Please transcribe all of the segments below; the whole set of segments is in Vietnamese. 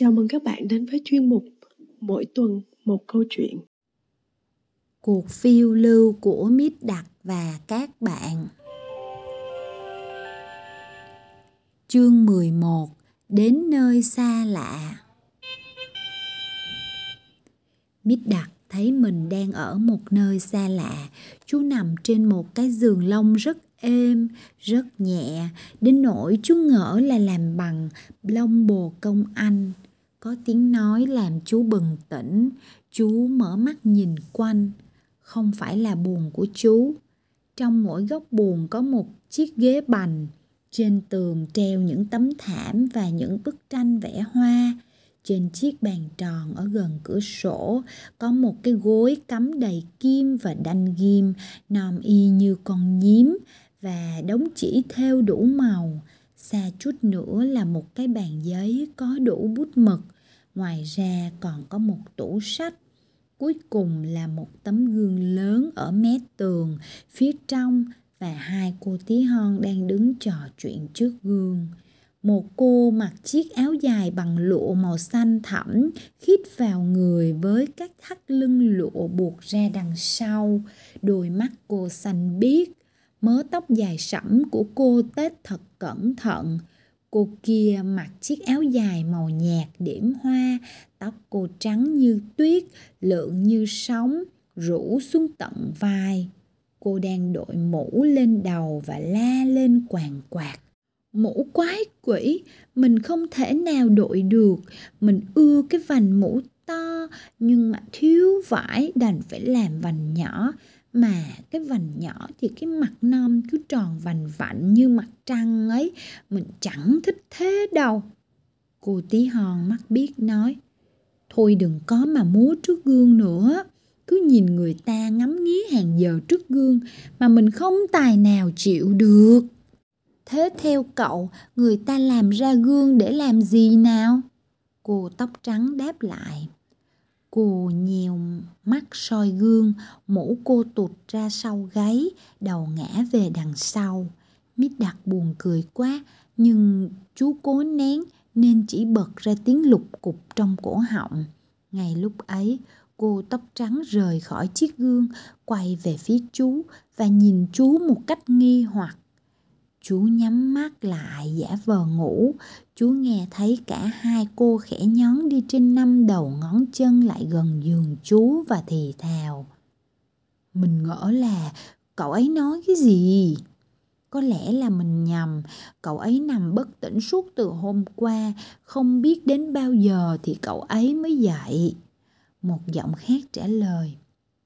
Chào mừng các bạn đến với chuyên mục Mỗi tuần một câu chuyện. Cuộc phiêu lưu của Mít Đặc và các bạn. Chương 11 Đến nơi xa lạ Mít Đặc thấy mình đang ở một nơi xa lạ. Chú nằm trên một cái giường lông rất êm, rất nhẹ, đến nỗi chú ngỡ là làm bằng lông bồ công anh. Có tiếng nói làm chú bừng tỉnh, chú mở mắt nhìn quanh. Không phải là buồn của chú. Trong mỗi góc buồn có một chiếc ghế bành. Trên tường treo những tấm thảm và những bức tranh vẽ hoa. Trên chiếc bàn tròn ở gần cửa sổ có một cái gối cắm đầy kim và đanh ghim, nòm y như con nhím và đống chỉ thêu đủ màu. Xa chút nữa là một cái bàn giấy có đủ bút mực. Ngoài ra còn có một tủ sách. Cuối cùng là một tấm gương lớn ở mé tường, phía trong và hai cô tí hon đang đứng trò chuyện trước gương. Một cô mặc chiếc áo dài bằng lụa màu xanh thẳm khít vào người với các thắt lưng lụa buộc ra đằng sau. Đôi mắt cô xanh biếc, mớ tóc dài sẫm của cô tết thật cẩn thận. Cô kia mặc chiếc áo dài màu nhạt điểm hoa, tóc cô trắng như tuyết, lượng như sóng, rủ xuống tận vai. Cô đang đội mũ lên đầu và la lên quàng quạt. Mũ quái quỷ, mình không thể nào đội được. Mình ưa cái vành mũ to, nhưng mà thiếu vải đành phải làm vành nhỏ mà cái vành nhỏ thì cái mặt non cứ tròn vành vạnh như mặt trăng ấy. Mình chẳng thích thế đâu. Cô tí hon mắt biết nói, thôi đừng có mà múa trước gương nữa. Cứ nhìn người ta ngắm nghía hàng giờ trước gương mà mình không tài nào chịu được. Thế theo cậu, người ta làm ra gương để làm gì nào? Cô tóc trắng đáp lại, Cô nhèo soi gương, mũ cô tụt ra sau gáy, đầu ngã về đằng sau. Mít đặt buồn cười quá, nhưng chú cố nén nên chỉ bật ra tiếng lục cục trong cổ họng. Ngay lúc ấy, cô tóc trắng rời khỏi chiếc gương, quay về phía chú và nhìn chú một cách nghi hoặc. Chú nhắm mắt lại giả vờ ngủ, chú nghe thấy cả hai cô khẽ nhón đi trên năm đầu ngón chân lại gần giường chú và thì thào. Mình ngỡ là cậu ấy nói cái gì? Có lẽ là mình nhầm, cậu ấy nằm bất tỉnh suốt từ hôm qua, không biết đến bao giờ thì cậu ấy mới dậy. Một giọng khác trả lời,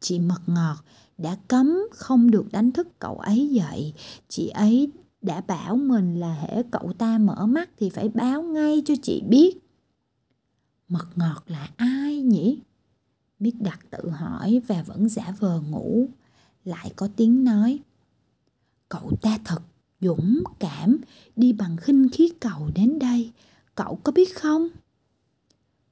chị mật ngọt đã cấm không được đánh thức cậu ấy dậy, chị ấy đã bảo mình là hễ cậu ta mở mắt thì phải báo ngay cho chị biết. Mật ngọt là ai nhỉ? Biết đặt tự hỏi và vẫn giả vờ ngủ. Lại có tiếng nói. Cậu ta thật dũng cảm đi bằng khinh khí cầu đến đây. Cậu có biết không?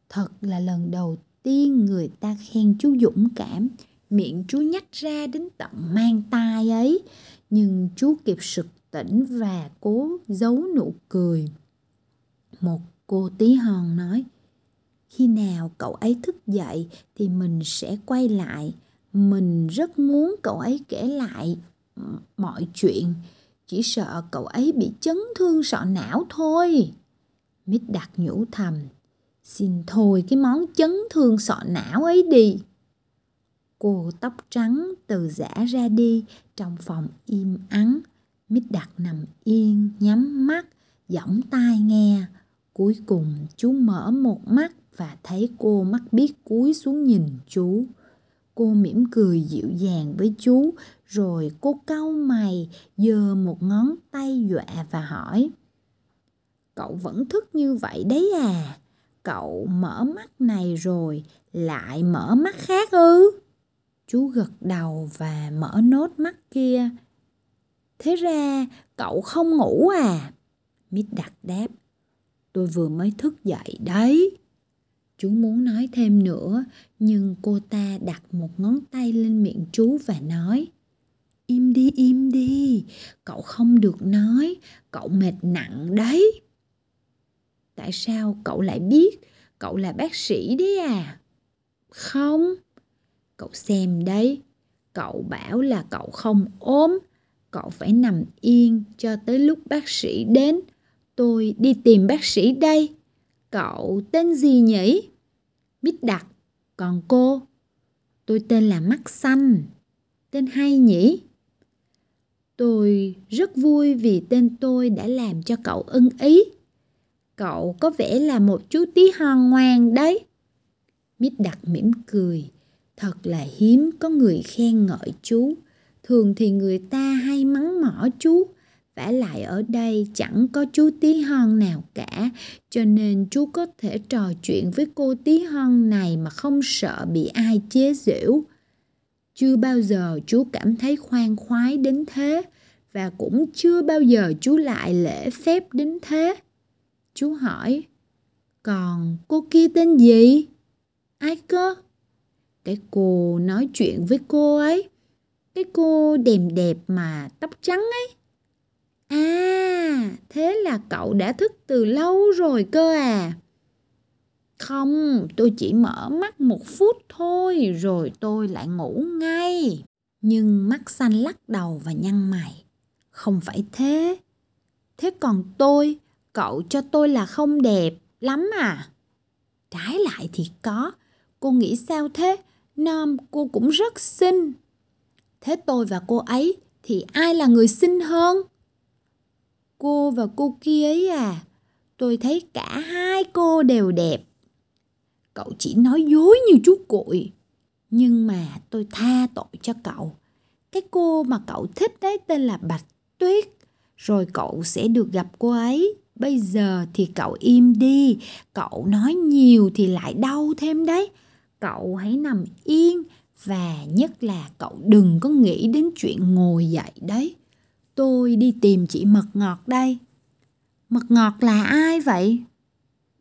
Thật là lần đầu tiên người ta khen chú dũng cảm. Miệng chú nhách ra đến tận mang tai ấy. Nhưng chú kịp sực tỉnh và cố giấu nụ cười. Một cô tí hon nói, khi nào cậu ấy thức dậy thì mình sẽ quay lại. Mình rất muốn cậu ấy kể lại mọi chuyện, chỉ sợ cậu ấy bị chấn thương sọ não thôi. Mít đặt nhủ thầm, xin thôi cái món chấn thương sọ não ấy đi. Cô tóc trắng từ giả ra đi trong phòng im ắng Mít đặt nằm yên, nhắm mắt, giỏng tai nghe. Cuối cùng chú mở một mắt và thấy cô mắt biết cúi xuống nhìn chú. Cô mỉm cười dịu dàng với chú, rồi cô cau mày, giơ một ngón tay dọa và hỏi. Cậu vẫn thức như vậy đấy à? Cậu mở mắt này rồi, lại mở mắt khác ư? Chú gật đầu và mở nốt mắt kia, Thế ra cậu không ngủ à? Mít đặt đáp. Tôi vừa mới thức dậy đấy. Chú muốn nói thêm nữa, nhưng cô ta đặt một ngón tay lên miệng chú và nói Im đi, im đi, cậu không được nói, cậu mệt nặng đấy. Tại sao cậu lại biết? cậu là bác sĩ đấy à? Không. Cậu xem đấy, cậu bảo là cậu không ốm, cậu phải nằm yên cho tới lúc bác sĩ đến. Tôi đi tìm bác sĩ đây. Cậu tên gì nhỉ? Bít đặc. Còn cô? Tôi tên là Mắt Xanh. Tên hay nhỉ? Tôi rất vui vì tên tôi đã làm cho cậu ưng ý. Cậu có vẻ là một chú tí hon ngoan đấy. Mít đặc mỉm cười. Thật là hiếm có người khen ngợi chú. Thường thì người ta hay mắng mỏ chú. vả lại ở đây chẳng có chú tí hon nào cả, cho nên chú có thể trò chuyện với cô tí hon này mà không sợ bị ai chế giễu. Chưa bao giờ chú cảm thấy khoan khoái đến thế, và cũng chưa bao giờ chú lại lễ phép đến thế. Chú hỏi, còn cô kia tên gì? Ai cơ? Cái cô nói chuyện với cô ấy. Cái cô đẹp đẹp mà tóc trắng ấy. À, thế là cậu đã thức từ lâu rồi cơ à? Không, tôi chỉ mở mắt một phút thôi rồi tôi lại ngủ ngay. Nhưng mắt xanh lắc đầu và nhăn mày. Không phải thế. Thế còn tôi, cậu cho tôi là không đẹp lắm à? Trái lại thì có. Cô nghĩ sao thế? Nam cô cũng rất xinh. Thế tôi và cô ấy thì ai là người xinh hơn? Cô và cô kia ấy à? Tôi thấy cả hai cô đều đẹp. Cậu chỉ nói dối như chú cuội. Nhưng mà tôi tha tội cho cậu. Cái cô mà cậu thích đấy, tên là Bạch Tuyết. Rồi cậu sẽ được gặp cô ấy. Bây giờ thì cậu im đi. Cậu nói nhiều thì lại đau thêm đấy cậu hãy nằm yên và nhất là cậu đừng có nghĩ đến chuyện ngồi dậy đấy. Tôi đi tìm chị mật ngọt đây. Mật ngọt là ai vậy?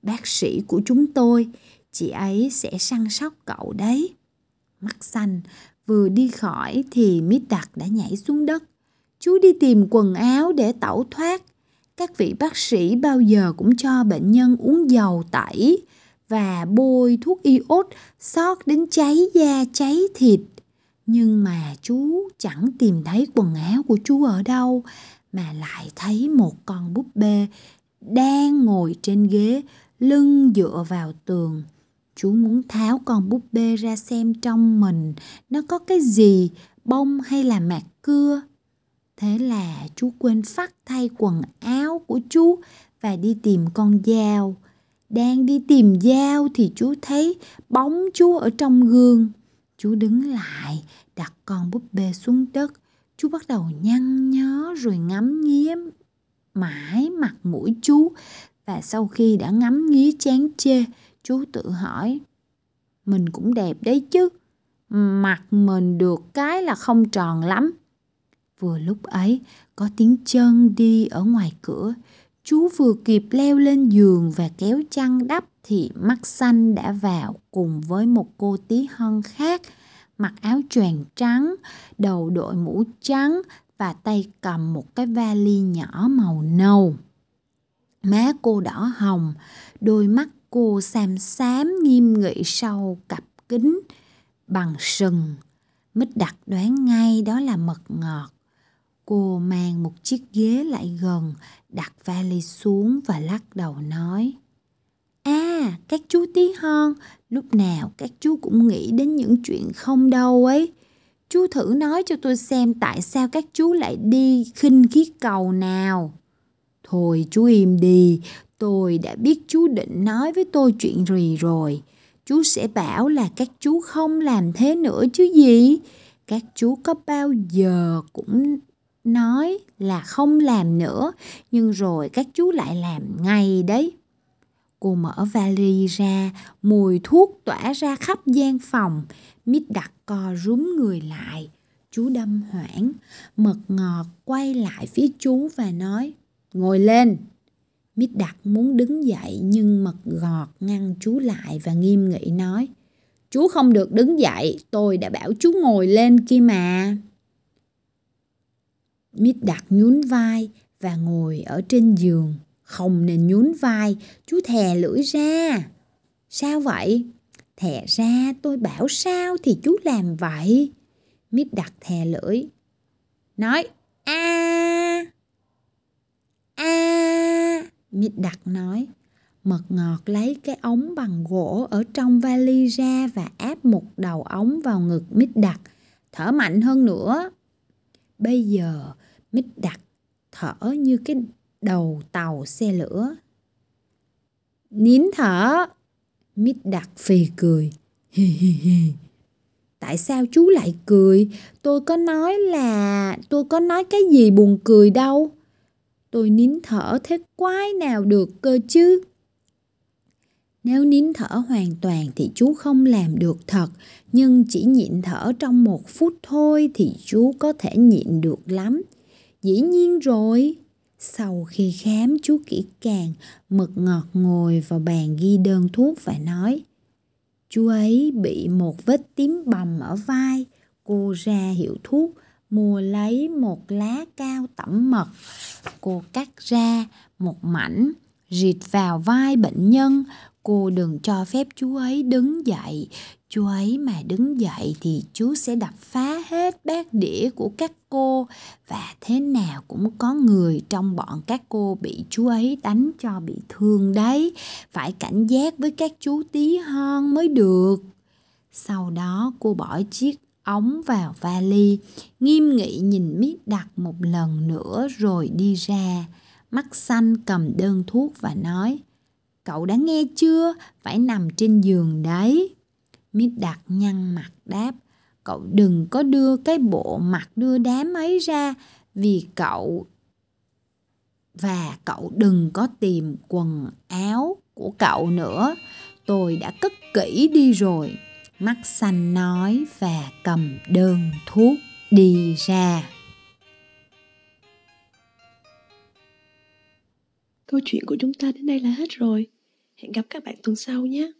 Bác sĩ của chúng tôi, chị ấy sẽ săn sóc cậu đấy. Mắt xanh, vừa đi khỏi thì mít đặc đã nhảy xuống đất. Chú đi tìm quần áo để tẩu thoát. Các vị bác sĩ bao giờ cũng cho bệnh nhân uống dầu tẩy và bôi thuốc iốt xót đến cháy da cháy thịt. Nhưng mà chú chẳng tìm thấy quần áo của chú ở đâu mà lại thấy một con búp bê đang ngồi trên ghế lưng dựa vào tường. Chú muốn tháo con búp bê ra xem trong mình nó có cái gì, bông hay là mạc cưa. Thế là chú quên phát thay quần áo của chú và đi tìm con dao. Đang đi tìm dao thì chú thấy bóng chú ở trong gương. Chú đứng lại, đặt con búp bê xuống đất. Chú bắt đầu nhăn nhó rồi ngắm nghía mãi mặt mũi chú. Và sau khi đã ngắm nghía chán chê, chú tự hỏi. Mình cũng đẹp đấy chứ. Mặt mình được cái là không tròn lắm. Vừa lúc ấy, có tiếng chân đi ở ngoài cửa. Chú vừa kịp leo lên giường và kéo chăn đắp thì mắt xanh đã vào cùng với một cô tí hon khác, mặc áo choàng trắng, đầu đội mũ trắng và tay cầm một cái vali nhỏ màu nâu. Má cô đỏ hồng, đôi mắt cô xám xám nghiêm nghị sau cặp kính bằng sừng. Mít đặt đoán ngay đó là mật ngọt. Cô mang một chiếc ghế lại gần, đặt vali xuống và lắc đầu nói. À, các chú tí hon, lúc nào các chú cũng nghĩ đến những chuyện không đâu ấy. Chú thử nói cho tôi xem tại sao các chú lại đi khinh khí cầu nào. Thôi chú im đi, tôi đã biết chú định nói với tôi chuyện gì rồi. Chú sẽ bảo là các chú không làm thế nữa chứ gì. Các chú có bao giờ cũng nói là không làm nữa, nhưng rồi các chú lại làm ngay đấy. Cô mở vali ra, mùi thuốc tỏa ra khắp gian phòng. Mít đặt co rúm người lại. Chú đâm hoảng mật ngọt quay lại phía chú và nói, ngồi lên. Mít đặt muốn đứng dậy, nhưng mật ngọt ngăn chú lại và nghiêm nghị nói, chú không được đứng dậy, tôi đã bảo chú ngồi lên kia mà. Mít đặt nhún vai và ngồi ở trên giường. Không nên nhún vai, chú thè lưỡi ra. Sao vậy? Thè ra tôi bảo sao thì chú làm vậy. Mít đặt thè lưỡi. Nói a a Mít đặt nói. Mật ngọt lấy cái ống bằng gỗ ở trong vali ra và áp một đầu ống vào ngực Mít đặt. Thở mạnh hơn nữa. Bây giờ Mít đặt thở như cái đầu tàu xe lửa. Nín thở. Mít đặt phì cười. Hi hi hi. Tại sao chú lại cười? Tôi có nói là... Tôi có nói cái gì buồn cười đâu. Tôi nín thở thế quái nào được cơ chứ? Nếu nín thở hoàn toàn thì chú không làm được thật, nhưng chỉ nhịn thở trong một phút thôi thì chú có thể nhịn được lắm. Dĩ nhiên rồi. Sau khi khám chú kỹ càng, mực ngọt ngồi vào bàn ghi đơn thuốc và nói Chú ấy bị một vết tím bầm ở vai. Cô ra hiệu thuốc, mua lấy một lá cao tẩm mật. Cô cắt ra một mảnh, rịt vào vai bệnh nhân. Cô đừng cho phép chú ấy đứng dậy. Chú ấy mà đứng dậy thì chú sẽ đập phá hết bát đĩa của các cô. Và thế nào cũng có người trong bọn các cô bị chú ấy đánh cho bị thương đấy. Phải cảnh giác với các chú tí hon mới được. Sau đó cô bỏ chiếc ống vào vali, nghiêm nghị nhìn miết đặt một lần nữa rồi đi ra. Mắt xanh cầm đơn thuốc và nói Cậu đã nghe chưa? Phải nằm trên giường đấy. Mít đặt nhăn mặt đáp. Cậu đừng có đưa cái bộ mặt đưa đám ấy ra vì cậu và cậu đừng có tìm quần áo của cậu nữa. Tôi đã cất kỹ đi rồi. Mắt xanh nói và cầm đơn thuốc đi ra. Câu chuyện của chúng ta đến đây là hết rồi. Hẹn gặp các bạn tuần sau nhé.